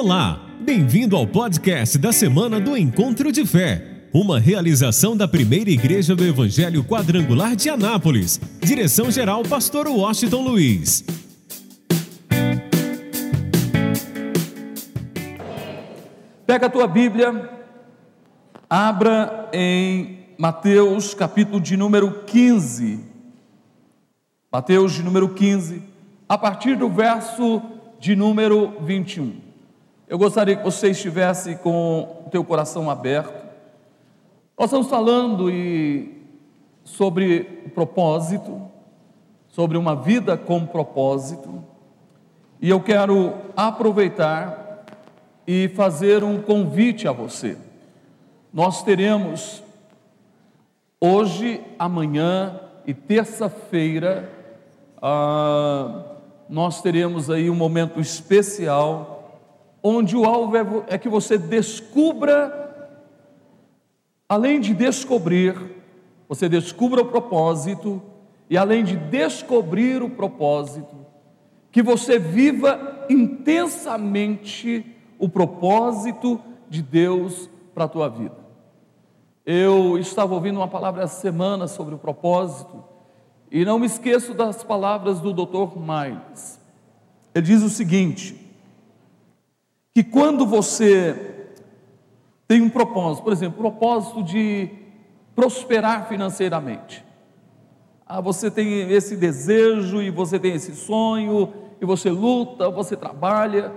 Olá, bem-vindo ao podcast da semana do Encontro de Fé, uma realização da primeira igreja do Evangelho Quadrangular de Anápolis. Direção-geral, Pastor Washington Luiz. Pega a tua Bíblia, abra em Mateus, capítulo de número 15. Mateus de número 15, a partir do verso de número 21. Eu gostaria que você estivesse com o teu coração aberto. Nós estamos falando e sobre propósito, sobre uma vida com propósito. E eu quero aproveitar e fazer um convite a você. Nós teremos hoje, amanhã e terça-feira, ah, nós teremos aí um momento especial onde o alvo é, é que você descubra, além de descobrir, você descubra o propósito, e além de descobrir o propósito, que você viva intensamente o propósito de Deus para a tua vida. Eu estava ouvindo uma palavra essa semana sobre o propósito, e não me esqueço das palavras do Dr. Miles. Ele diz o seguinte: que quando você tem um propósito, por exemplo, propósito de prosperar financeiramente. Ah, você tem esse desejo e você tem esse sonho e você luta, você trabalha,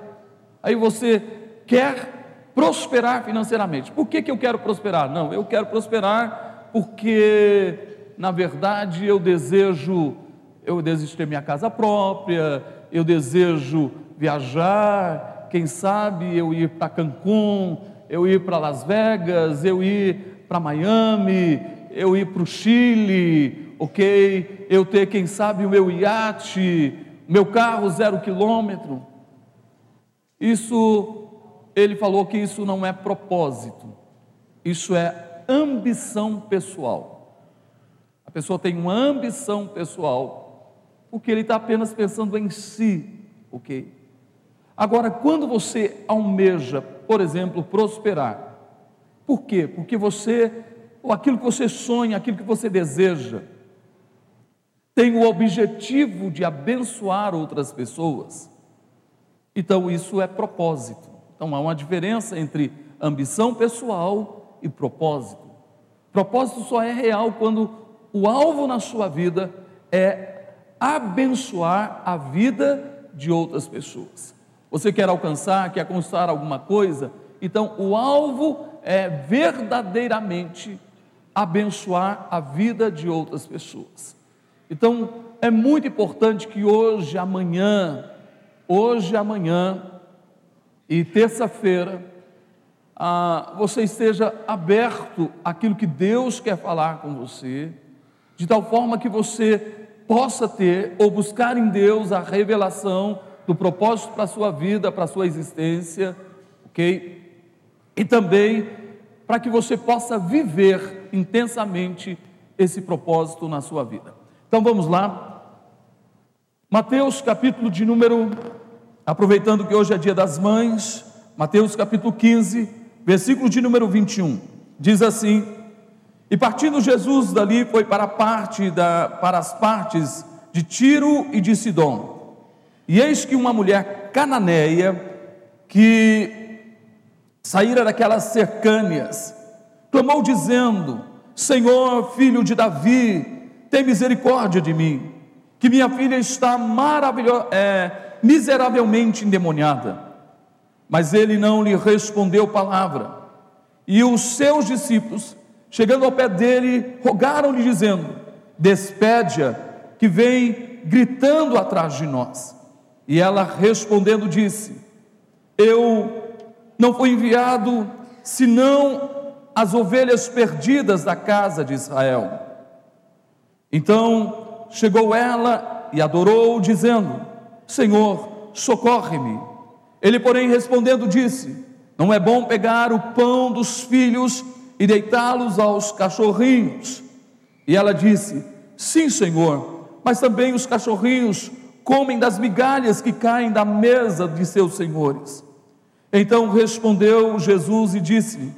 aí você quer prosperar financeiramente. Por que, que eu quero prosperar? Não, eu quero prosperar porque, na verdade, eu desejo, eu desejo ter minha casa própria, eu desejo viajar, quem sabe eu ir para Cancún, eu ir para Las Vegas, eu ir para Miami, eu ir para o Chile, ok? Eu ter, quem sabe, o meu iate, meu carro zero quilômetro. Isso, ele falou que isso não é propósito, isso é ambição pessoal. A pessoa tem uma ambição pessoal, porque ele está apenas pensando em si, ok? Agora, quando você almeja, por exemplo, prosperar, por quê? Porque você, ou aquilo que você sonha, aquilo que você deseja, tem o objetivo de abençoar outras pessoas. Então, isso é propósito. Então, há uma diferença entre ambição pessoal e propósito. Propósito só é real quando o alvo na sua vida é abençoar a vida de outras pessoas. Você quer alcançar, quer alcançar alguma coisa? Então, o alvo é verdadeiramente abençoar a vida de outras pessoas. Então, é muito importante que hoje, amanhã, hoje, amanhã e terça-feira, ah, você esteja aberto àquilo que Deus quer falar com você, de tal forma que você possa ter ou buscar em Deus a revelação do propósito para a sua vida, para a sua existência, ok? E também para que você possa viver intensamente esse propósito na sua vida. Então vamos lá. Mateus capítulo de número, aproveitando que hoje é dia das mães, Mateus capítulo 15, versículo de número 21, diz assim: E partindo Jesus dali foi para parte da, para as partes de Tiro e de Sidom. E eis que uma mulher cananeia, que saíra daquelas cercâneas, clamou dizendo: Senhor, filho de Davi, tem misericórdia de mim, que minha filha está é, miseravelmente endemoniada. Mas ele não lhe respondeu palavra. E os seus discípulos, chegando ao pé dele, rogaram-lhe, dizendo: Despede-a, que vem gritando atrás de nós. E ela respondendo disse: Eu não fui enviado senão as ovelhas perdidas da casa de Israel. Então chegou ela e adorou, dizendo: Senhor, socorre-me. Ele, porém, respondendo, disse: Não é bom pegar o pão dos filhos e deitá-los aos cachorrinhos. E ela disse: Sim, Senhor, mas também os cachorrinhos comem das migalhas que caem da mesa de seus senhores. Então respondeu Jesus e disse: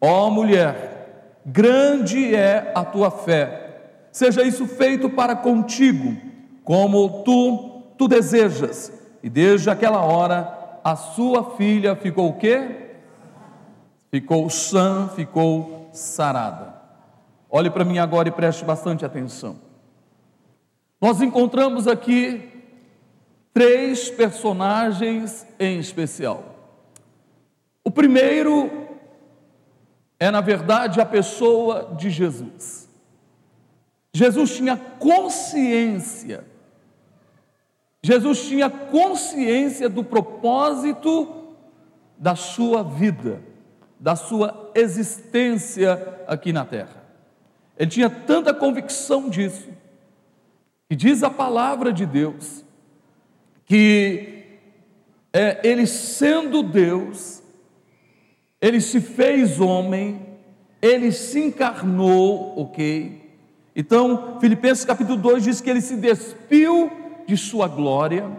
Ó oh, mulher, grande é a tua fé, seja isso feito para contigo, como tu, tu desejas. E desde aquela hora a sua filha ficou o quê? Ficou sã, ficou sarada. Olhe para mim agora e preste bastante atenção. Nós encontramos aqui três personagens em especial. O primeiro é, na verdade, a pessoa de Jesus. Jesus tinha consciência, Jesus tinha consciência do propósito da sua vida, da sua existência aqui na terra. Ele tinha tanta convicção disso, que diz a palavra de Deus, que é, ele sendo Deus, ele se fez homem, ele se encarnou, ok? Então, Filipenses capítulo 2 diz que ele se despiu de sua glória,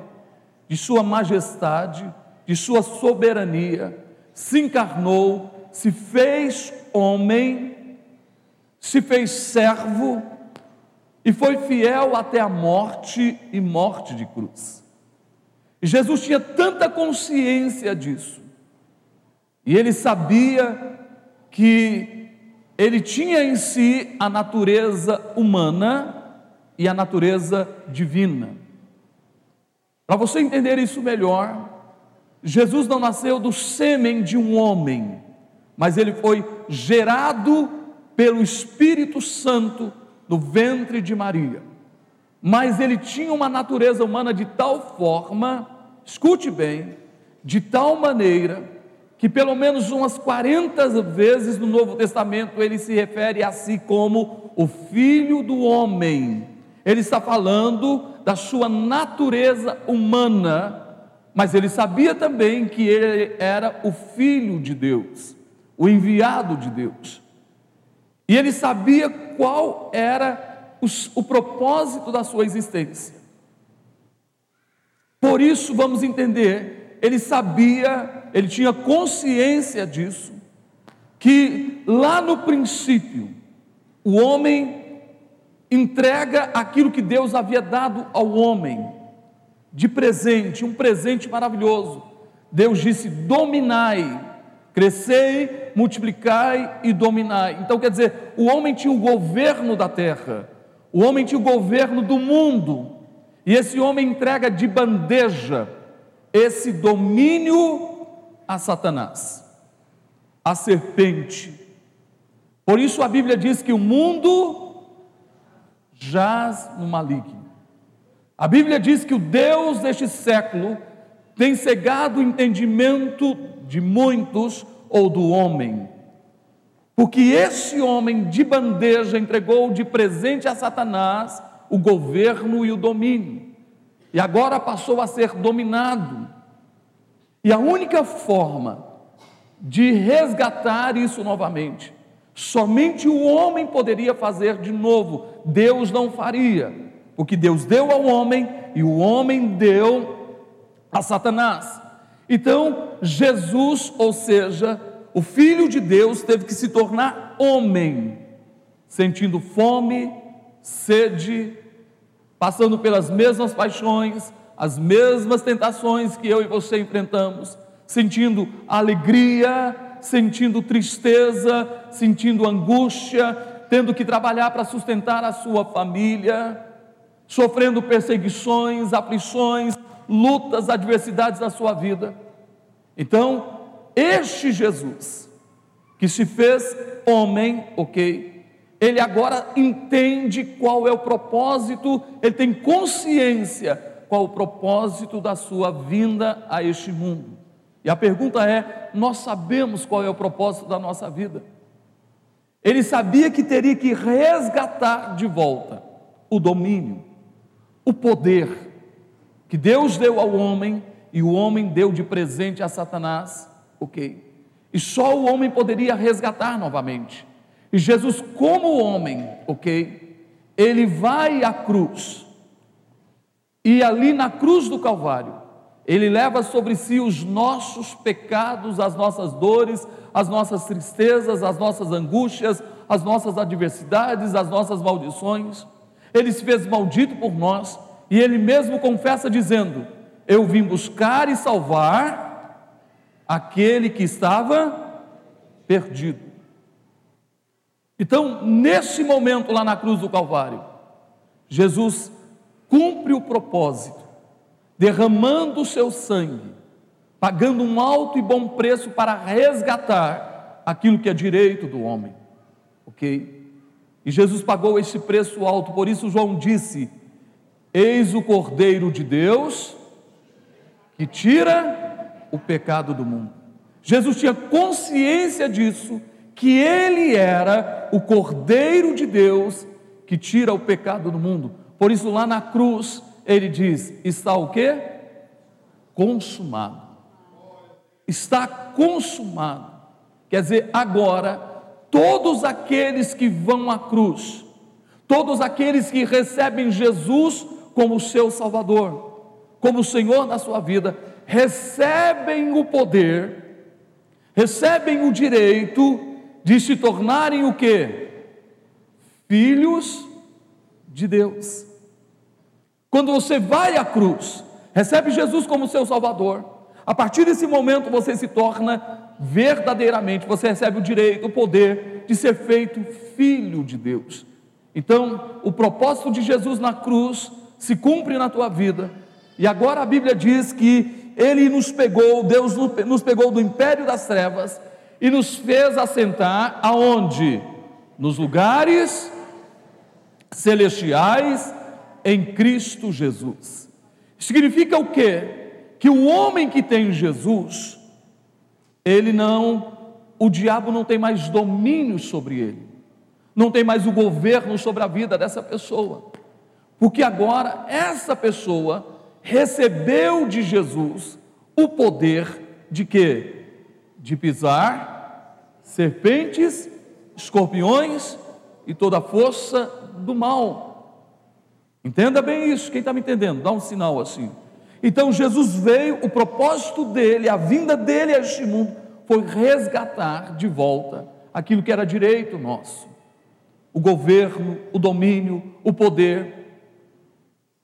de sua majestade, de sua soberania, se encarnou, se fez homem, se fez servo e foi fiel até a morte e morte de cruz. Jesus tinha tanta consciência disso, e ele sabia que ele tinha em si a natureza humana e a natureza divina. Para você entender isso melhor, Jesus não nasceu do sêmen de um homem, mas ele foi gerado pelo Espírito Santo no ventre de Maria. Mas ele tinha uma natureza humana de tal forma, escute bem, de tal maneira que pelo menos umas 40 vezes no Novo Testamento ele se refere a si como o Filho do Homem. Ele está falando da sua natureza humana, mas ele sabia também que ele era o Filho de Deus, o enviado de Deus. E ele sabia qual era o, o propósito da sua existência. Por isso, vamos entender, ele sabia ele tinha consciência disso, que lá no princípio, o homem entrega aquilo que Deus havia dado ao homem, de presente, um presente maravilhoso. Deus disse: dominai, crescei, multiplicai e dominai. Então quer dizer, o homem tinha o governo da terra, o homem tinha o governo do mundo, e esse homem entrega de bandeja esse domínio a Satanás, a serpente. Por isso a Bíblia diz que o mundo jaz no maligno. A Bíblia diz que o Deus deste século tem cegado o entendimento de muitos ou do homem. Porque esse homem de bandeja entregou de presente a Satanás o governo e o domínio. E agora passou a ser dominado e a única forma de resgatar isso novamente, somente o homem poderia fazer de novo, Deus não faria, porque Deus deu ao homem e o homem deu a Satanás. Então, Jesus, ou seja, o Filho de Deus, teve que se tornar homem, sentindo fome, sede, passando pelas mesmas paixões, as mesmas tentações que eu e você enfrentamos, sentindo alegria, sentindo tristeza, sentindo angústia, tendo que trabalhar para sustentar a sua família, sofrendo perseguições, aflições, lutas, adversidades na sua vida. Então, este Jesus, que se fez homem, ok, ele agora entende qual é o propósito, ele tem consciência qual o propósito da sua vinda a este mundo. E a pergunta é: nós sabemos qual é o propósito da nossa vida? Ele sabia que teria que resgatar de volta o domínio, o poder que Deus deu ao homem e o homem deu de presente a Satanás, ok? E só o homem poderia resgatar novamente. E Jesus, como homem, ok? Ele vai à cruz e ali na cruz do Calvário, Ele leva sobre si os nossos pecados, as nossas dores, as nossas tristezas, as nossas angústias, as nossas adversidades, as nossas maldições. Ele se fez maldito por nós e ele mesmo confessa dizendo: Eu vim buscar e salvar aquele que estava perdido. Então, nesse momento lá na cruz do Calvário, Jesus cumpre o propósito derramando o seu sangue, pagando um alto e bom preço para resgatar aquilo que é direito do homem. Ok? E Jesus pagou esse preço alto, por isso João disse: Eis o Cordeiro de Deus que tira o pecado do mundo. Jesus tinha consciência disso, que ele era o Cordeiro de Deus que tira o pecado do mundo. Por isso, lá na cruz, ele diz: está o que? Consumado. Está consumado. Quer dizer, agora, todos aqueles que vão à cruz, todos aqueles que recebem Jesus como seu Salvador, como Senhor da sua vida, recebem o poder, recebem o direito de se tornarem o que? Filhos de Deus. Quando você vai à cruz, recebe Jesus como seu Salvador, a partir desse momento você se torna verdadeiramente, você recebe o direito, o poder de ser feito filho de Deus. Então, o propósito de Jesus na cruz se cumpre na tua vida, e agora a Bíblia diz que Ele nos pegou, Deus nos pegou do império das trevas e nos fez assentar aonde? Nos lugares celestiais em Cristo Jesus. Significa o quê? Que o homem que tem Jesus, ele não, o diabo não tem mais domínio sobre ele, não tem mais o governo sobre a vida dessa pessoa, porque agora essa pessoa recebeu de Jesus o poder de quê? De pisar serpentes, escorpiões e toda a força do mal. Entenda bem isso, quem está me entendendo? Dá um sinal assim. Então Jesus veio, o propósito dele, a vinda dele a este mundo, foi resgatar de volta aquilo que era direito nosso: o governo, o domínio, o poder,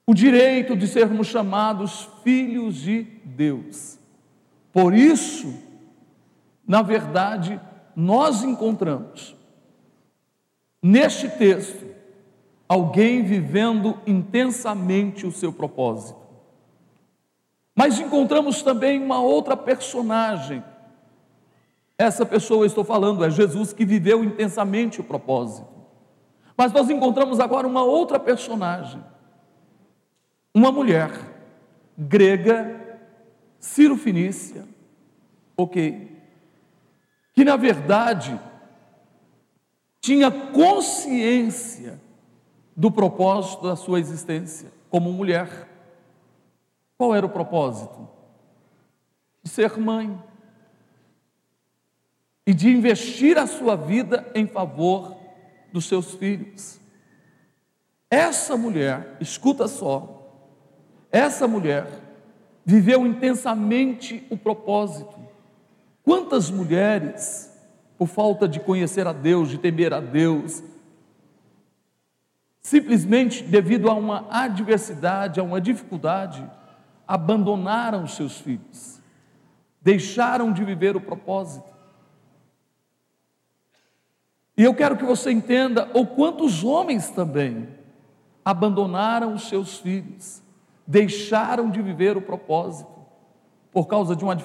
o direito de sermos chamados filhos de Deus. Por isso, na verdade, nós encontramos neste texto alguém vivendo intensamente o seu propósito. Mas encontramos também uma outra personagem. Essa pessoa, estou falando, é Jesus que viveu intensamente o propósito. Mas nós encontramos agora uma outra personagem. Uma mulher grega, Ciro Finícia, ok, que na verdade tinha consciência do propósito da sua existência como mulher. Qual era o propósito? De ser mãe e de investir a sua vida em favor dos seus filhos. Essa mulher, escuta só, essa mulher viveu intensamente o propósito. Quantas mulheres, por falta de conhecer a Deus, de temer a Deus, simplesmente devido a uma adversidade, a uma dificuldade, abandonaram seus filhos, deixaram de viver o propósito. E eu quero que você entenda o quantos homens também abandonaram os seus filhos, deixaram de viver o propósito, por causa de uma,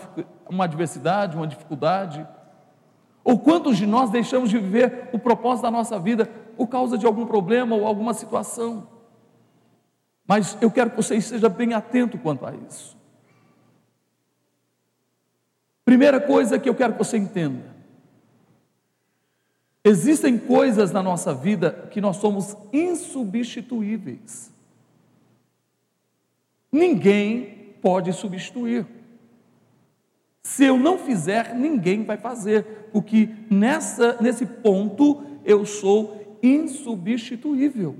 uma adversidade, uma dificuldade. Ou quantos de nós deixamos de viver o propósito da nossa vida por causa de algum problema ou alguma situação. Mas eu quero que você esteja bem atento quanto a isso. Primeira coisa que eu quero que você entenda: existem coisas na nossa vida que nós somos insubstituíveis. Ninguém pode substituir. Se eu não fizer, ninguém vai fazer, porque nessa, nesse ponto eu sou insubstituível.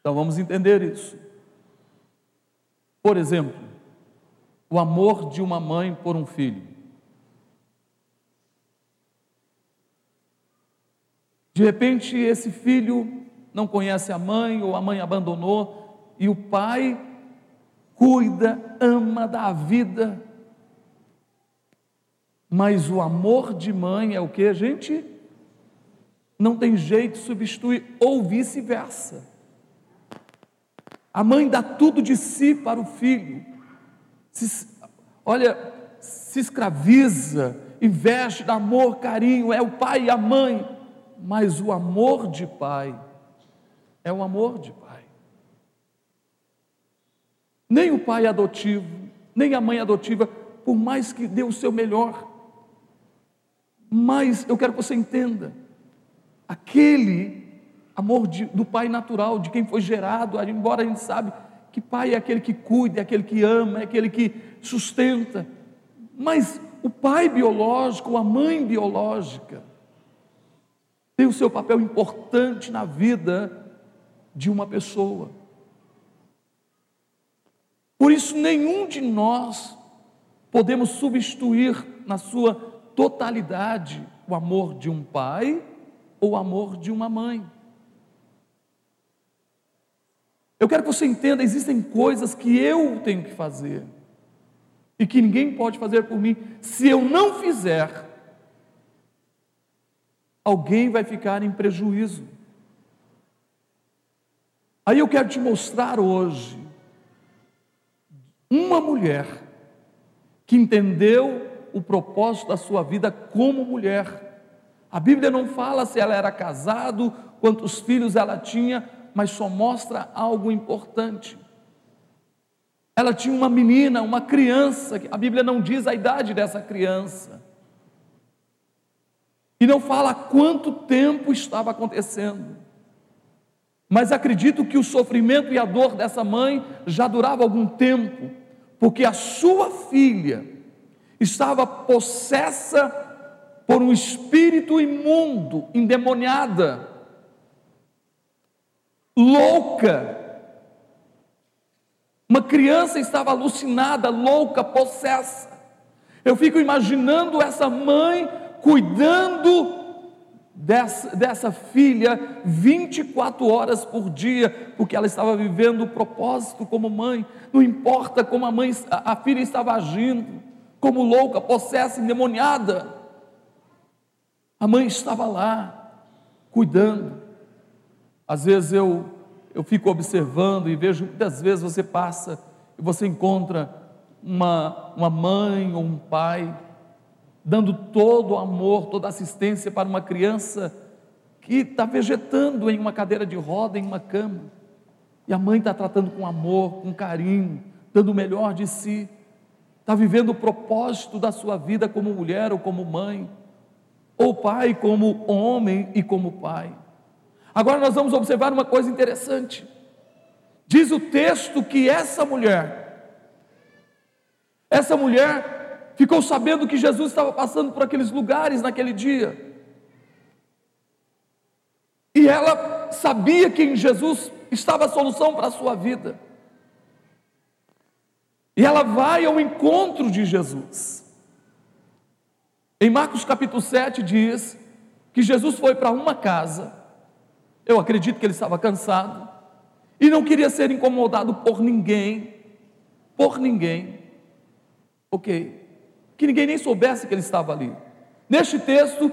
Então vamos entender isso. Por exemplo, o amor de uma mãe por um filho. De repente, esse filho não conhece a mãe, ou a mãe abandonou, e o pai cuida, ama, dá a vida. Mas o amor de mãe é o que, gente? Não tem jeito de substituir, ou vice-versa. A mãe dá tudo de si para o filho, se, olha, se escraviza, investe de amor, carinho, é o pai e a mãe, mas o amor de pai é o amor de pai. Nem o pai adotivo, nem a mãe adotiva, por mais que dê o seu melhor, mas eu quero que você entenda, aquele amor de, do pai natural, de quem foi gerado, embora a gente sabe que pai é aquele que cuida, é aquele que ama, é aquele que sustenta, mas o pai biológico, a mãe biológica, tem o seu papel importante na vida de uma pessoa. Por isso, nenhum de nós podemos substituir na sua totalidade o amor de um pai ou o amor de uma mãe. Eu quero que você entenda: existem coisas que eu tenho que fazer e que ninguém pode fazer por mim. Se eu não fizer, alguém vai ficar em prejuízo. Aí eu quero te mostrar hoje uma mulher que entendeu o propósito da sua vida como mulher. A Bíblia não fala se ela era casado, quantos filhos ela tinha, mas só mostra algo importante. Ela tinha uma menina, uma criança, a Bíblia não diz a idade dessa criança. E não fala quanto tempo estava acontecendo. Mas acredito que o sofrimento e a dor dessa mãe já durava algum tempo, porque a sua filha estava possessa por um espírito imundo, endemoniada, louca. Uma criança estava alucinada, louca, possessa. Eu fico imaginando essa mãe cuidando dessa, dessa filha 24 horas por dia, porque ela estava vivendo o propósito como mãe, não importa como a mãe, a, a filha estava agindo, como louca, possessa, endemoniada. A mãe estava lá, cuidando. Às vezes eu, eu fico observando e vejo, muitas vezes você passa e você encontra uma, uma mãe ou um pai dando todo o amor, toda a assistência para uma criança que está vegetando em uma cadeira de roda, em uma cama. E a mãe está tratando com amor, com carinho, dando o melhor de si. Está vivendo o propósito da sua vida como mulher ou como mãe, ou pai como homem e como pai. Agora nós vamos observar uma coisa interessante. Diz o texto que essa mulher, essa mulher ficou sabendo que Jesus estava passando por aqueles lugares naquele dia. E ela sabia que em Jesus estava a solução para a sua vida. E ela vai ao encontro de Jesus. Em Marcos capítulo 7 diz que Jesus foi para uma casa. Eu acredito que ele estava cansado e não queria ser incomodado por ninguém, por ninguém. OK que ninguém nem soubesse que ele estava ali. Neste texto,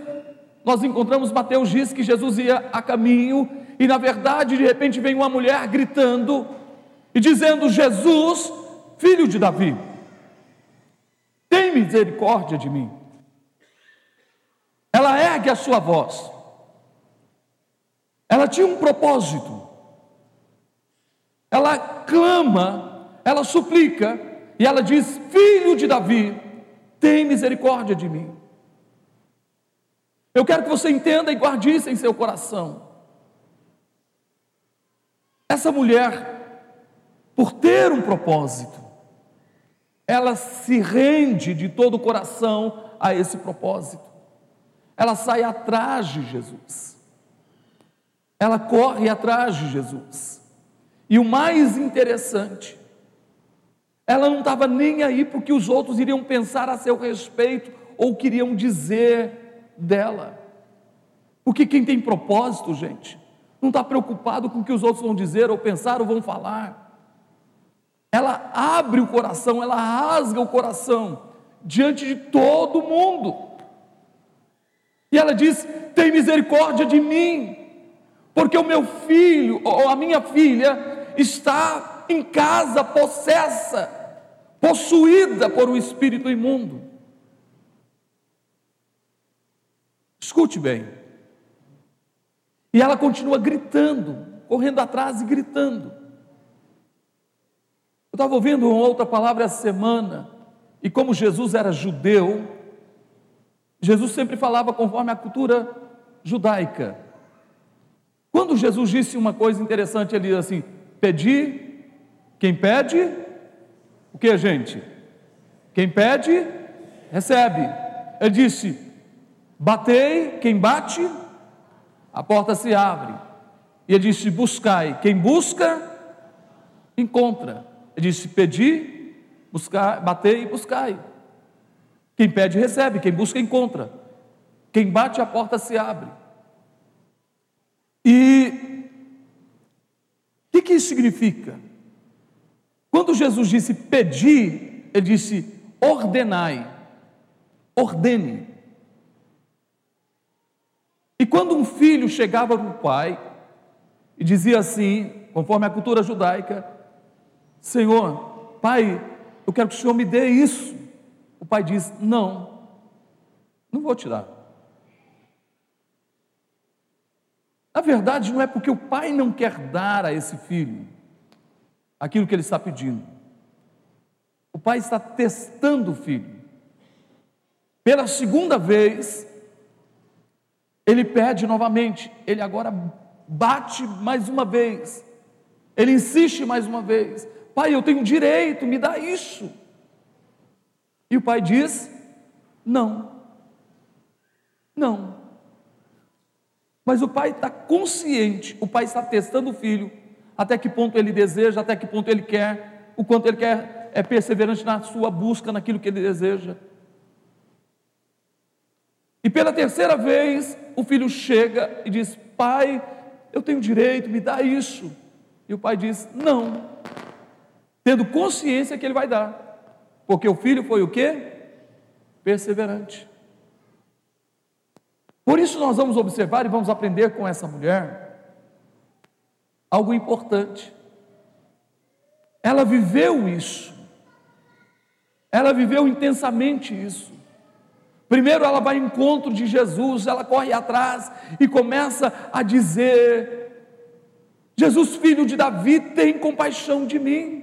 nós encontramos Mateus diz que Jesus ia a caminho e na verdade, de repente vem uma mulher gritando e dizendo: "Jesus, filho de Davi, tem misericórdia de mim". Ela ergue a sua voz. Ela tinha um propósito. Ela clama, ela suplica e ela diz: "Filho de Davi, tem misericórdia de mim. Eu quero que você entenda e guarde isso em seu coração. Essa mulher, por ter um propósito, ela se rende de todo o coração a esse propósito. Ela sai atrás de Jesus. Ela corre atrás de Jesus. E o mais interessante Ela não estava nem aí porque os outros iriam pensar a seu respeito ou queriam dizer dela. Porque quem tem propósito, gente, não está preocupado com o que os outros vão dizer ou pensar ou vão falar. Ela abre o coração, ela rasga o coração diante de todo mundo. E ela diz: Tem misericórdia de mim, porque o meu filho ou a minha filha está em casa possessa, possuída por um espírito imundo. Escute bem. E ela continua gritando, correndo atrás e gritando. Estava ouvindo uma outra palavra essa semana, e como Jesus era judeu, Jesus sempre falava conforme a cultura judaica. Quando Jesus disse uma coisa interessante, ele diz assim: pedi, quem pede, o que, gente? Quem pede, recebe. Ele disse: batei, quem bate, a porta se abre. E ele disse: buscai, quem busca, encontra. Ele disse: pedi, buscar, batei e buscai. Quem pede, recebe, quem busca, encontra. Quem bate, a porta se abre. E o que, que isso significa? Quando Jesus disse pedir, ele disse ordenai, ordene. E quando um filho chegava para o pai e dizia assim, conforme a cultura judaica: Senhor, pai, eu quero que o senhor me dê isso. O pai diz: Não, não vou te dar. Na verdade, não é porque o pai não quer dar a esse filho aquilo que ele está pedindo. O pai está testando o filho. Pela segunda vez, ele pede novamente, ele agora bate mais uma vez, ele insiste mais uma vez: Pai, eu tenho direito, me dá isso. E o pai diz: Não, não. Mas o pai está consciente, o pai está testando o filho, até que ponto ele deseja, até que ponto ele quer, o quanto ele quer, é perseverante na sua busca naquilo que ele deseja. E pela terceira vez, o filho chega e diz: Pai, eu tenho direito, me dá isso. E o pai diz: Não, tendo consciência que ele vai dar, porque o filho foi o que? Perseverante. Por isso, nós vamos observar e vamos aprender com essa mulher algo importante. Ela viveu isso, ela viveu intensamente isso. Primeiro ela vai ao encontro de Jesus, ela corre atrás e começa a dizer: Jesus, filho de Davi, tem compaixão de mim.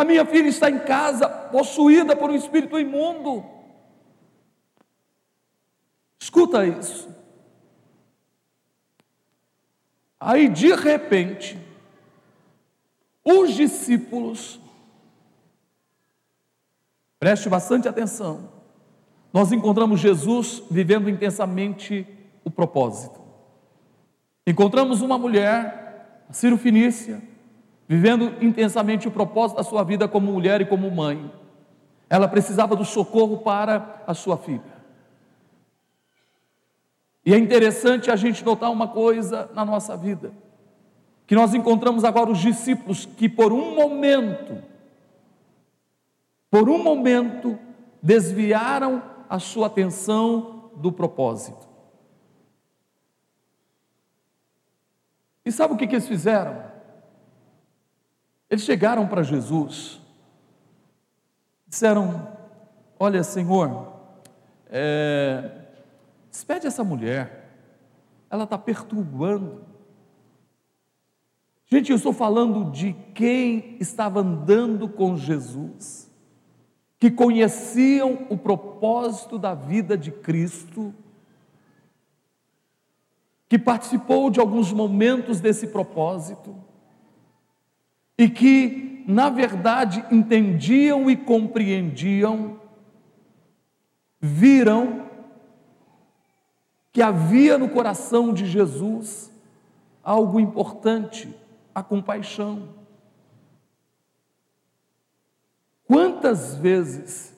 A minha filha está em casa, possuída por um espírito imundo. Escuta isso. Aí de repente, os discípulos, preste bastante atenção, nós encontramos Jesus vivendo intensamente o propósito. Encontramos uma mulher, a Ciro Finícia, vivendo intensamente o propósito da sua vida como mulher e como mãe. Ela precisava do socorro para a sua filha. E é interessante a gente notar uma coisa na nossa vida, que nós encontramos agora os discípulos que por um momento, por um momento, desviaram a sua atenção do propósito. E sabe o que, que eles fizeram? Eles chegaram para Jesus, disseram: Olha, Senhor, é, despede essa mulher, ela está perturbando. Gente, eu estou falando de quem estava andando com Jesus que conheciam o propósito da vida de Cristo, que participou de alguns momentos desse propósito e que, na verdade, entendiam e compreendiam, viram que havia no coração de Jesus algo importante, a compaixão. Quantas vezes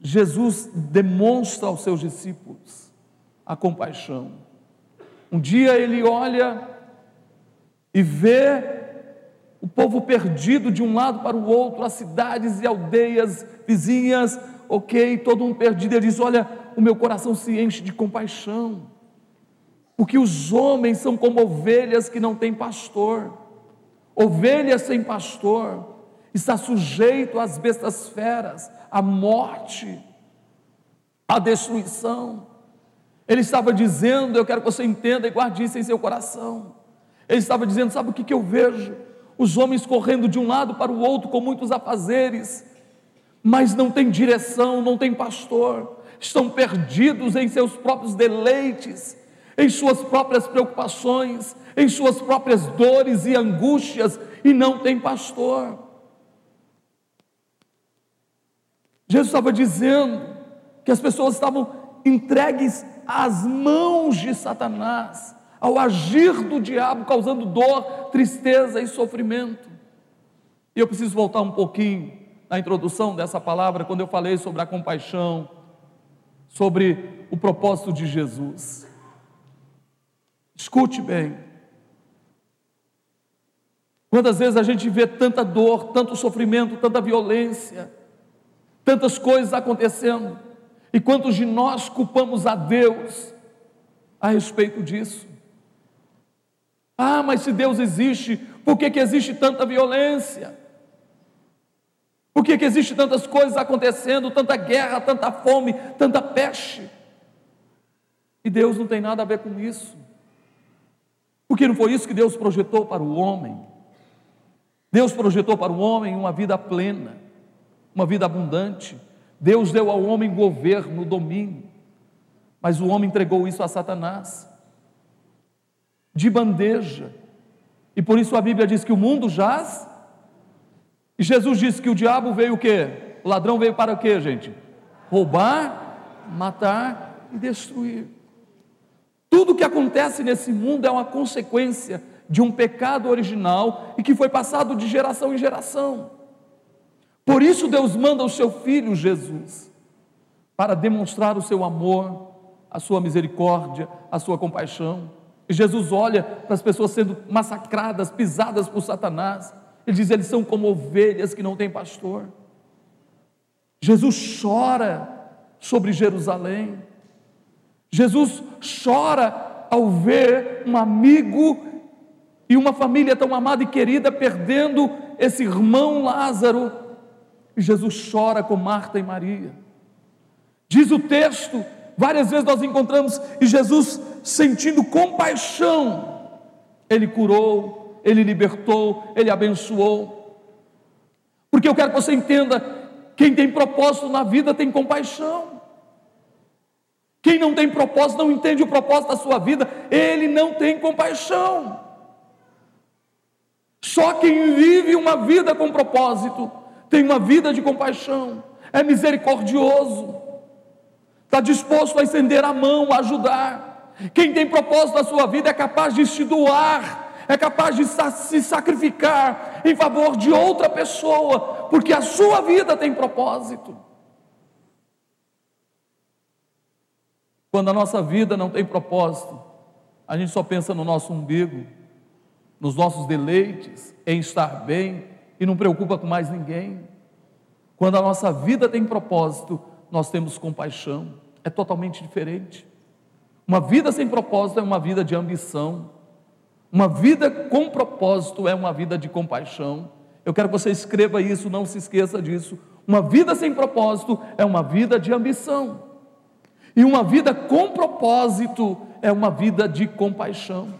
Jesus demonstra aos seus discípulos a compaixão? Um dia ele olha e vê o povo perdido de um lado para o outro, as cidades e aldeias vizinhas, ok, todo mundo perdido. Ele diz: Olha, o meu coração se enche de compaixão, porque os homens são como ovelhas que não têm pastor, ovelha sem pastor, está sujeito às bestas feras, à morte, à destruição. Ele estava dizendo, eu quero que você entenda e guarde isso em seu coração. Ele estava dizendo: sabe o que, que eu vejo? Os homens correndo de um lado para o outro com muitos afazeres, mas não tem direção, não tem pastor, estão perdidos em seus próprios deleites, em suas próprias preocupações, em suas próprias dores e angústias, e não tem pastor. Jesus estava dizendo que as pessoas estavam entregues às mãos de Satanás, ao agir do diabo, causando dor, tristeza e sofrimento. E eu preciso voltar um pouquinho na introdução dessa palavra, quando eu falei sobre a compaixão, sobre o propósito de Jesus. Escute bem. Quantas vezes a gente vê tanta dor, tanto sofrimento, tanta violência, tantas coisas acontecendo, e quantos de nós culpamos a Deus a respeito disso? Ah, mas se Deus existe, por que, que existe tanta violência? Por que, que existe tantas coisas acontecendo, tanta guerra, tanta fome, tanta peste? E Deus não tem nada a ver com isso. Porque não foi isso que Deus projetou para o homem. Deus projetou para o homem uma vida plena, uma vida abundante. Deus deu ao homem governo, domínio. Mas o homem entregou isso a Satanás de bandeja. E por isso a Bíblia diz que o mundo jaz. E Jesus disse que o diabo veio o quê? O ladrão veio para o quê, gente? Roubar, matar e destruir. Tudo que acontece nesse mundo é uma consequência de um pecado original e que foi passado de geração em geração. Por isso Deus manda o seu filho Jesus para demonstrar o seu amor, a sua misericórdia, a sua compaixão. Jesus olha para as pessoas sendo massacradas, pisadas por Satanás. Ele diz: eles são como ovelhas que não têm pastor. Jesus chora sobre Jerusalém. Jesus chora ao ver um amigo e uma família tão amada e querida perdendo esse irmão Lázaro. E Jesus chora com Marta e Maria. Diz o texto Várias vezes nós encontramos e Jesus sentindo compaixão, ele curou, ele libertou, ele abençoou. Porque eu quero que você entenda: quem tem propósito na vida tem compaixão. Quem não tem propósito, não entende o propósito da sua vida, ele não tem compaixão. Só quem vive uma vida com propósito tem uma vida de compaixão, é misericordioso está disposto a estender a mão, a ajudar. Quem tem propósito na sua vida é capaz de se doar, é capaz de se sacrificar em favor de outra pessoa, porque a sua vida tem propósito. Quando a nossa vida não tem propósito, a gente só pensa no nosso umbigo, nos nossos deleites, em estar bem e não preocupa com mais ninguém. Quando a nossa vida tem propósito, nós temos compaixão é totalmente diferente. Uma vida sem propósito é uma vida de ambição. Uma vida com propósito é uma vida de compaixão. Eu quero que você escreva isso, não se esqueça disso. Uma vida sem propósito é uma vida de ambição. E uma vida com propósito é uma vida de compaixão.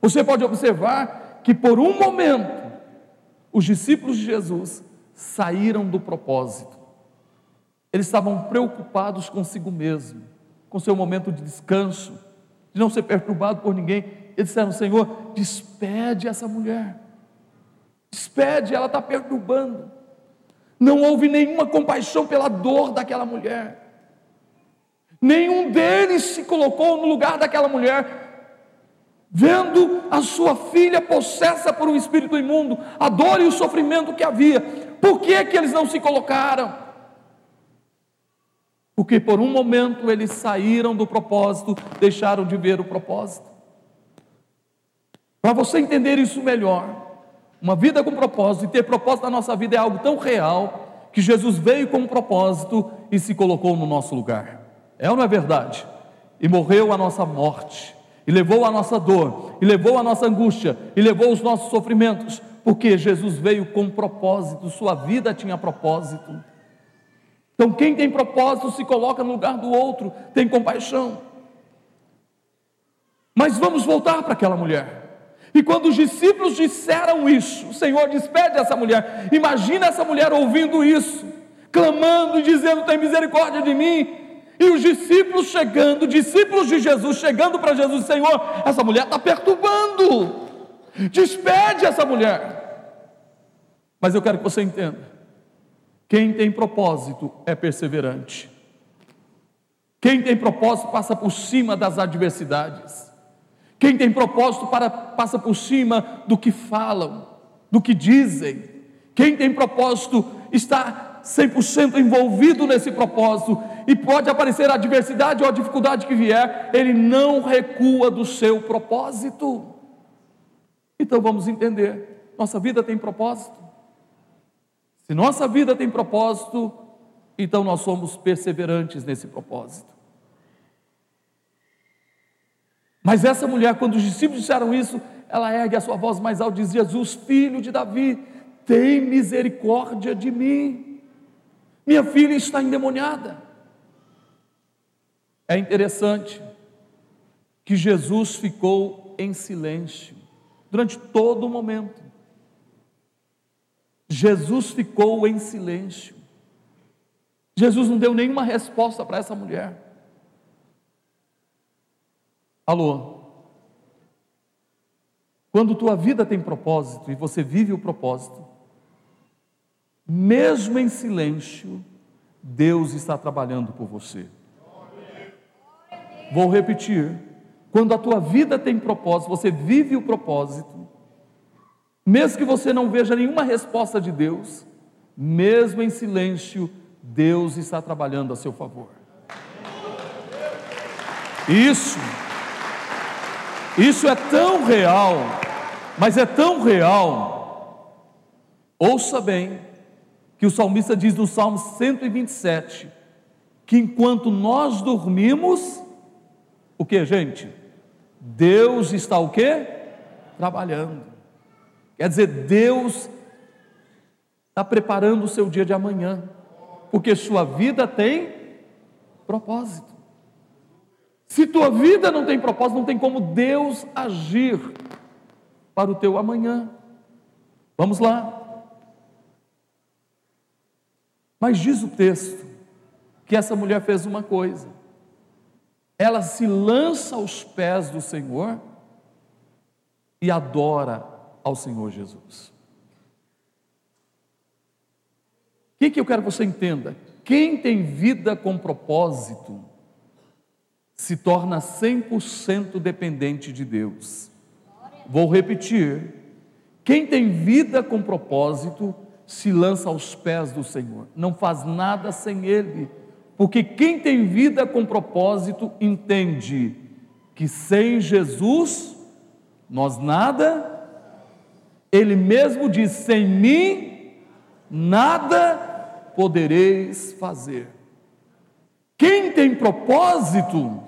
Você pode observar que por um momento os discípulos de Jesus saíram do propósito. Eles estavam preocupados consigo mesmo, com seu momento de descanso, de não ser perturbado por ninguém. Eles disseram: Senhor, despede essa mulher, despede, ela está perturbando. Não houve nenhuma compaixão pela dor daquela mulher. Nenhum deles se colocou no lugar daquela mulher, vendo a sua filha possessa por um espírito imundo, a dor e o sofrimento que havia. Por que, que eles não se colocaram? Porque por um momento eles saíram do propósito, deixaram de ver o propósito. Para você entender isso melhor, uma vida com propósito e ter propósito na nossa vida é algo tão real que Jesus veio com um propósito e se colocou no nosso lugar. É ou não é verdade? E morreu a nossa morte, e levou a nossa dor, e levou a nossa angústia, e levou os nossos sofrimentos, porque Jesus veio com propósito, sua vida tinha propósito. Então, quem tem propósito se coloca no lugar do outro, tem compaixão. Mas vamos voltar para aquela mulher. E quando os discípulos disseram isso, o Senhor despede essa mulher. Imagina essa mulher ouvindo isso, clamando e dizendo: Tem misericórdia de mim. E os discípulos chegando, discípulos de Jesus chegando para Jesus: Senhor, essa mulher está perturbando. Despede essa mulher. Mas eu quero que você entenda quem tem propósito é perseverante. Quem tem propósito passa por cima das adversidades. Quem tem propósito para, passa por cima do que falam, do que dizem. Quem tem propósito está 100% envolvido nesse propósito e pode aparecer a adversidade ou a dificuldade que vier, ele não recua do seu propósito. Então vamos entender: nossa vida tem propósito. Se nossa vida tem propósito, então nós somos perseverantes nesse propósito. Mas essa mulher, quando os discípulos disseram isso, ela ergue a sua voz mais alta e diz: Jesus, filho de Davi, tem misericórdia de mim. Minha filha está endemoniada. É interessante que Jesus ficou em silêncio durante todo o momento. Jesus ficou em silêncio. Jesus não deu nenhuma resposta para essa mulher. Alô? Quando tua vida tem propósito e você vive o propósito, mesmo em silêncio, Deus está trabalhando por você. Vou repetir. Quando a tua vida tem propósito, você vive o propósito, mesmo que você não veja nenhuma resposta de Deus, mesmo em silêncio, Deus está trabalhando a seu favor. Isso, isso é tão real, mas é tão real. Ouça bem, que o salmista diz no Salmo 127, que enquanto nós dormimos, o que, gente? Deus está o que? Trabalhando. Quer dizer, Deus está preparando o seu dia de amanhã, porque sua vida tem propósito. Se tua vida não tem propósito, não tem como Deus agir para o teu amanhã. Vamos lá. Mas diz o texto que essa mulher fez uma coisa. Ela se lança aos pés do Senhor e adora ao Senhor Jesus. O que, que eu quero que você entenda? Quem tem vida com propósito se torna 100% dependente de Deus. Vou repetir. Quem tem vida com propósito se lança aos pés do Senhor, não faz nada sem Ele, porque quem tem vida com propósito entende que sem Jesus nós nada ele mesmo diz: sem mim nada podereis fazer. Quem tem propósito,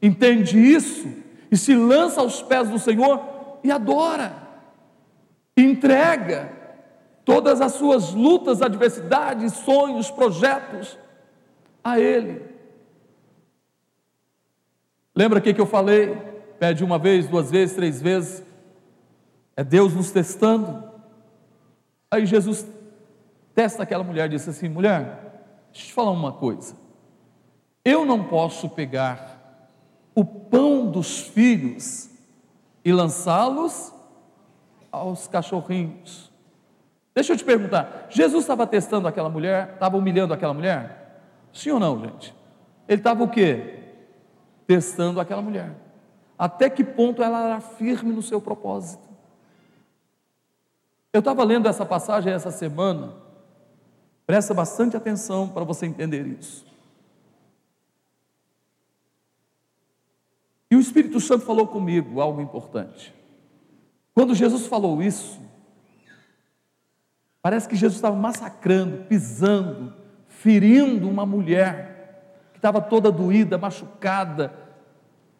entende isso e se lança aos pés do Senhor e adora, entrega todas as suas lutas, adversidades, sonhos, projetos a Ele. Lembra o que eu falei? Pede uma vez, duas vezes, três vezes, é Deus nos testando. Aí Jesus testa aquela mulher e disse assim: mulher, deixa eu te falar uma coisa. Eu não posso pegar o pão dos filhos e lançá-los aos cachorrinhos. Deixa eu te perguntar: Jesus estava testando aquela mulher, estava humilhando aquela mulher? Sim ou não, gente? Ele estava o quê? Testando aquela mulher. Até que ponto ela era firme no seu propósito. Eu estava lendo essa passagem essa semana, presta bastante atenção para você entender isso. E o Espírito Santo falou comigo algo importante. Quando Jesus falou isso, parece que Jesus estava massacrando, pisando, ferindo uma mulher que estava toda doída, machucada,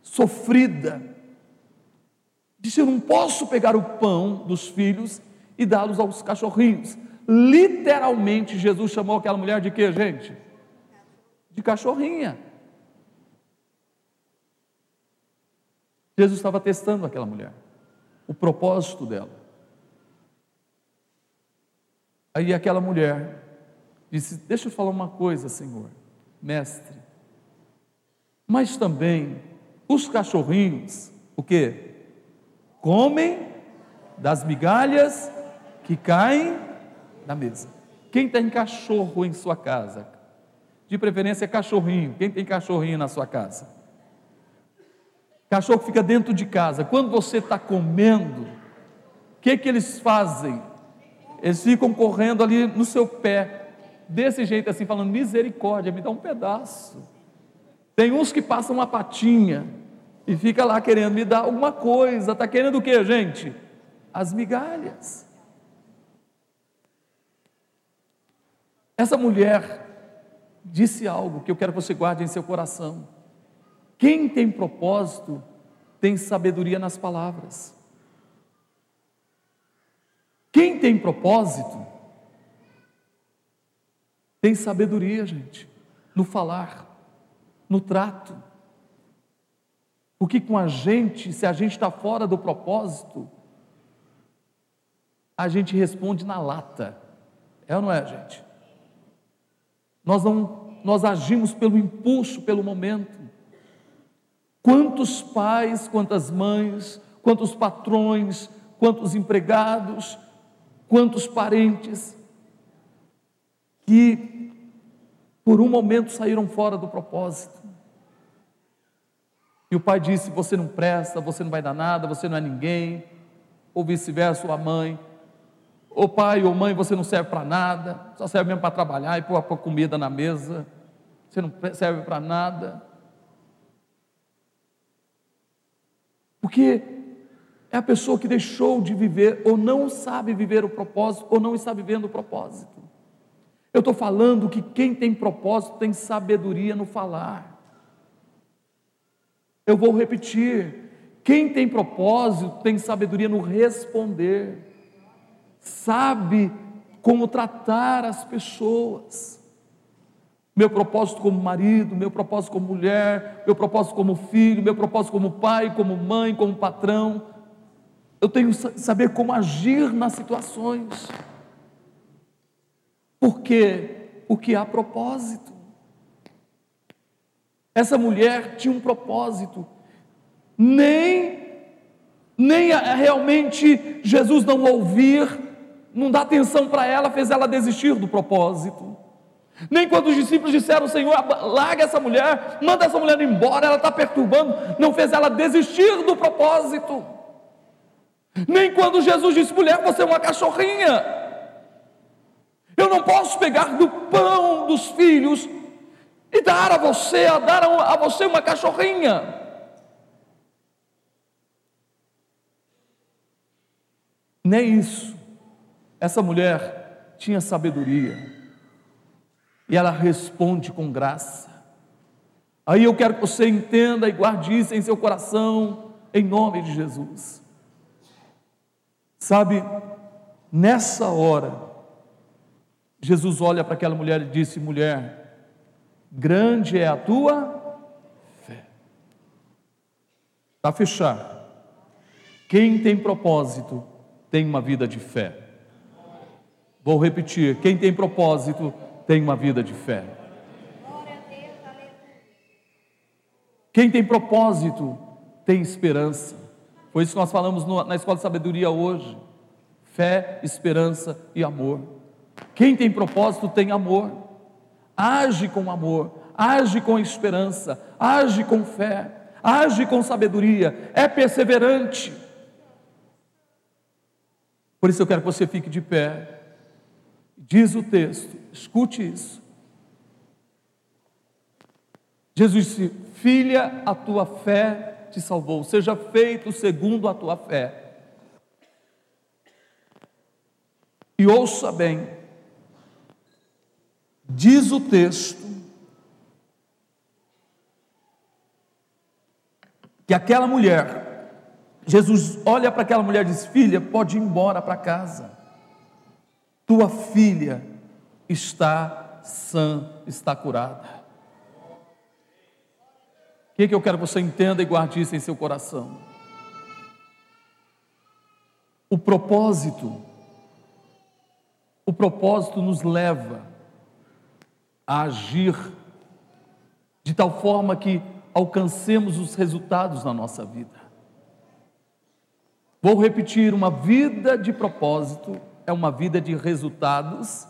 sofrida. Disse: Eu não posso pegar o pão dos filhos e dá-los aos cachorrinhos. Literalmente, Jesus chamou aquela mulher de quê, gente? De cachorrinha. Jesus estava testando aquela mulher, o propósito dela. Aí aquela mulher disse: Deixa eu falar uma coisa, Senhor, mestre. Mas também os cachorrinhos, o que? Comem das migalhas que caem na mesa. Quem tem cachorro em sua casa? De preferência cachorrinho. Quem tem cachorrinho na sua casa? Cachorro fica dentro de casa. Quando você está comendo, o que, que eles fazem? Eles ficam correndo ali no seu pé, desse jeito assim, falando: misericórdia, me dá um pedaço. Tem uns que passam uma patinha e fica lá querendo me dar alguma coisa. Está querendo o que, gente? As migalhas. Essa mulher disse algo que eu quero que você guarde em seu coração. Quem tem propósito tem sabedoria nas palavras. Quem tem propósito tem sabedoria, gente, no falar, no trato. Porque com a gente, se a gente está fora do propósito, a gente responde na lata. É ou não é, gente? Nós não, nós agimos pelo impulso, pelo momento. Quantos pais, quantas mães, quantos patrões, quantos empregados, quantos parentes que por um momento saíram fora do propósito. E o pai disse: Você não presta, você não vai dar nada, você não é ninguém. Ou vice-versa, a mãe: Ô pai ou mãe, você não serve para nada, só serve mesmo para trabalhar e pôr comida na mesa. Você não serve para nada. Porque é a pessoa que deixou de viver, ou não sabe viver o propósito, ou não está vivendo o propósito. Eu estou falando que quem tem propósito tem sabedoria no falar. Eu vou repetir: quem tem propósito tem sabedoria no responder, sabe como tratar as pessoas meu propósito como marido, meu propósito como mulher, meu propósito como filho, meu propósito como pai, como mãe, como patrão. Eu tenho que saber como agir nas situações. Porque o que há propósito. Essa mulher tinha um propósito. Nem nem realmente Jesus não ouvir, não dá atenção para ela, fez ela desistir do propósito. Nem quando os discípulos disseram, Senhor, larga essa mulher, manda essa mulher embora, ela está perturbando, não fez ela desistir do propósito. Nem quando Jesus disse, mulher, você é uma cachorrinha. Eu não posso pegar do pão dos filhos e dar a você, a dar a você uma cachorrinha. Nem isso. Essa mulher tinha sabedoria e ela responde com graça. Aí eu quero que você entenda e guarde isso em seu coração, em nome de Jesus. Sabe, nessa hora, Jesus olha para aquela mulher e disse: Mulher, grande é a tua fé. Para fechar, quem tem propósito tem uma vida de fé. Vou repetir: quem tem propósito tem uma vida de fé. Quem tem propósito tem esperança. Foi isso que nós falamos na escola de sabedoria hoje. Fé, esperança e amor. Quem tem propósito tem amor. Age com amor, age com esperança, age com fé, age com sabedoria, é perseverante. Por isso eu quero que você fique de pé. Diz o texto, escute isso. Jesus disse: Filha, a tua fé te salvou, seja feito segundo a tua fé. E ouça bem, diz o texto, que aquela mulher, Jesus olha para aquela mulher e diz: Filha, pode ir embora para casa, tua filha está sã, está curada. O que, que eu quero que você entenda e guarde isso em seu coração? O propósito, o propósito nos leva a agir de tal forma que alcancemos os resultados na nossa vida. Vou repetir: uma vida de propósito é uma vida de resultados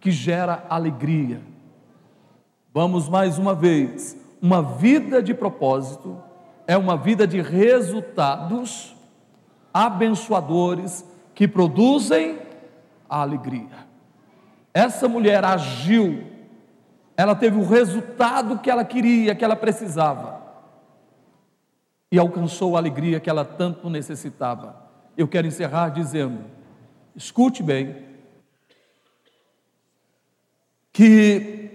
que gera alegria. Vamos mais uma vez. Uma vida de propósito é uma vida de resultados abençoadores que produzem a alegria. Essa mulher agiu ela teve o resultado que ela queria, que ela precisava, e alcançou a alegria que ela tanto necessitava. Eu quero encerrar dizendo: escute bem, que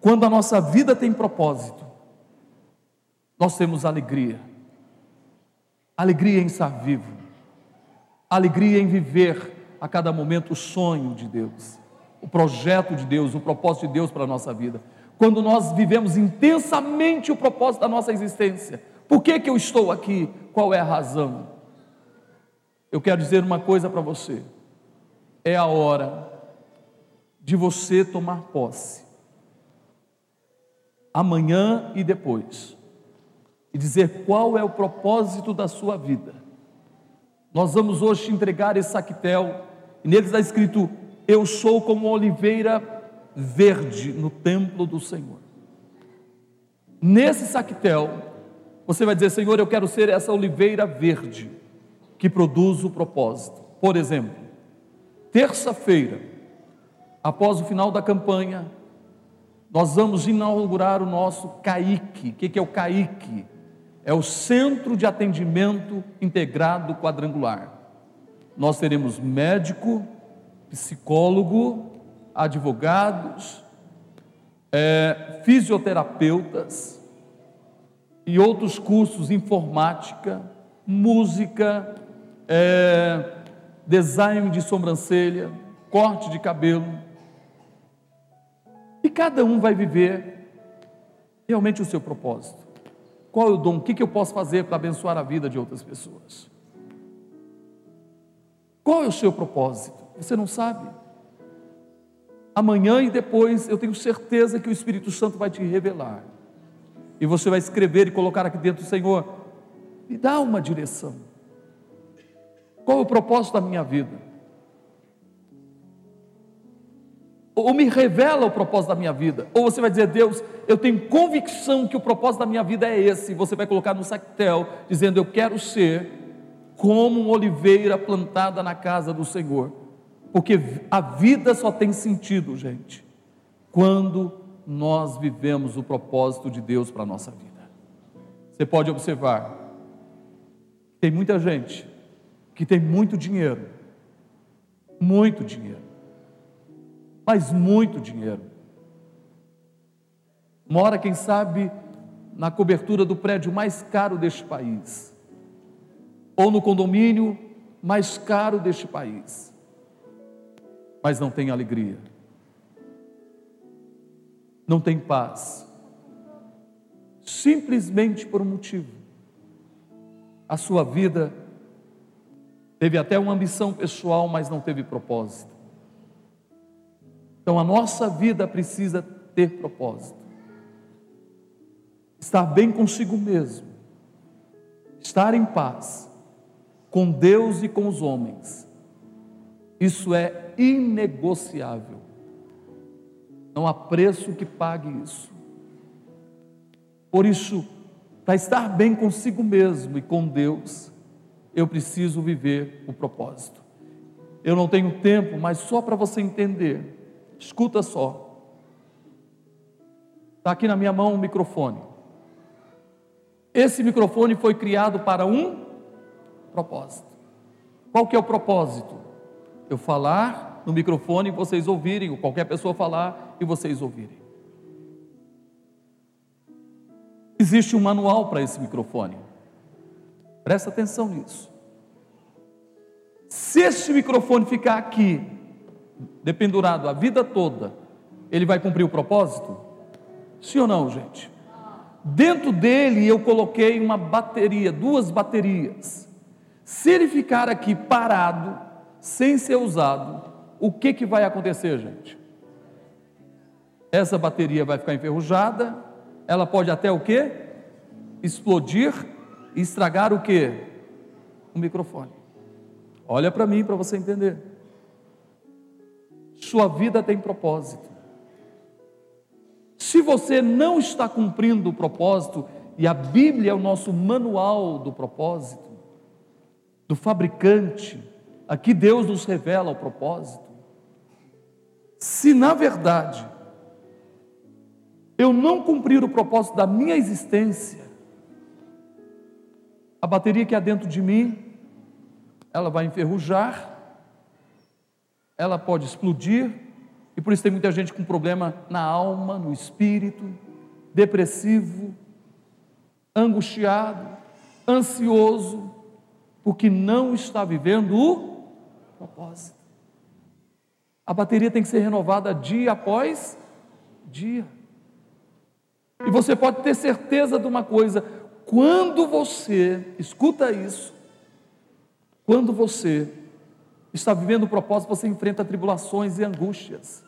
quando a nossa vida tem propósito, nós temos alegria, alegria em estar vivo, alegria em viver a cada momento o sonho de Deus o projeto de Deus, o propósito de Deus para a nossa vida. Quando nós vivemos intensamente o propósito da nossa existência. Por que, que eu estou aqui? Qual é a razão? Eu quero dizer uma coisa para você. É a hora de você tomar posse. Amanhã e depois. E dizer qual é o propósito da sua vida. Nós vamos hoje entregar esse saquetel. E nele está escrito eu sou como oliveira verde no templo do Senhor. Nesse saquetel, você vai dizer: Senhor, eu quero ser essa oliveira verde que produz o propósito. Por exemplo, terça-feira, após o final da campanha, nós vamos inaugurar o nosso CAIC. O que é o CAIC? É o Centro de Atendimento Integrado Quadrangular. Nós teremos médico, psicólogo, advogados, é, fisioterapeutas e outros cursos, informática, música, é, design de sobrancelha, corte de cabelo. E cada um vai viver realmente o seu propósito. Qual é o dom? O que eu posso fazer para abençoar a vida de outras pessoas? Qual é o seu propósito? Você não sabe. Amanhã e depois eu tenho certeza que o Espírito Santo vai te revelar. E você vai escrever e colocar aqui dentro, Senhor, me dá uma direção. Qual é o propósito da minha vida? Ou me revela o propósito da minha vida. Ou você vai dizer, Deus, eu tenho convicção que o propósito da minha vida é esse. Você vai colocar no sactel, dizendo, eu quero ser como uma oliveira plantada na casa do Senhor. Porque a vida só tem sentido, gente, quando nós vivemos o propósito de Deus para a nossa vida. Você pode observar, tem muita gente que tem muito dinheiro, muito dinheiro, mas muito dinheiro. Mora, quem sabe, na cobertura do prédio mais caro deste país, ou no condomínio mais caro deste país. Mas não tem alegria, não tem paz, simplesmente por um motivo. A sua vida teve até uma ambição pessoal, mas não teve propósito. Então a nossa vida precisa ter propósito. Estar bem consigo mesmo, estar em paz com Deus e com os homens. Isso é inegociável. Não há preço que pague isso. Por isso, para estar bem consigo mesmo e com Deus, eu preciso viver o propósito. Eu não tenho tempo, mas só para você entender. Escuta só. Está aqui na minha mão um microfone. Esse microfone foi criado para um propósito. Qual que é o propósito? Eu falar no microfone e vocês ouvirem, ou qualquer pessoa falar e vocês ouvirem. Existe um manual para esse microfone. Presta atenção nisso. Se este microfone ficar aqui, dependurado a vida toda, ele vai cumprir o propósito? Sim ou não, gente? Dentro dele eu coloquei uma bateria, duas baterias. Se ele ficar aqui parado, sem ser usado, o que, que vai acontecer, gente? Essa bateria vai ficar enferrujada, ela pode até o quê? Explodir estragar o quê? O microfone. Olha para mim para você entender. Sua vida tem propósito. Se você não está cumprindo o propósito, e a Bíblia é o nosso manual do propósito, do fabricante, aqui Deus nos revela o propósito. Se na verdade eu não cumprir o propósito da minha existência, a bateria que há dentro de mim, ela vai enferrujar, ela pode explodir, e por isso tem muita gente com problema na alma, no espírito, depressivo, angustiado, ansioso, porque não está vivendo o propósito. A bateria tem que ser renovada dia após dia. E você pode ter certeza de uma coisa: quando você, escuta isso, quando você está vivendo o propósito, você enfrenta tribulações e angústias,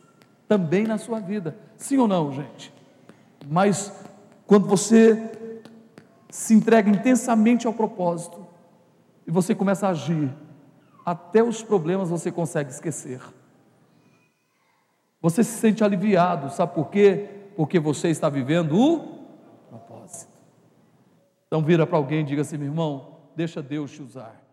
também na sua vida. Sim ou não, gente? Mas quando você se entrega intensamente ao propósito e você começa a agir, até os problemas você consegue esquecer. Você se sente aliviado, sabe por quê? Porque você está vivendo o. Então vira para alguém e diga assim, meu irmão, deixa Deus te usar.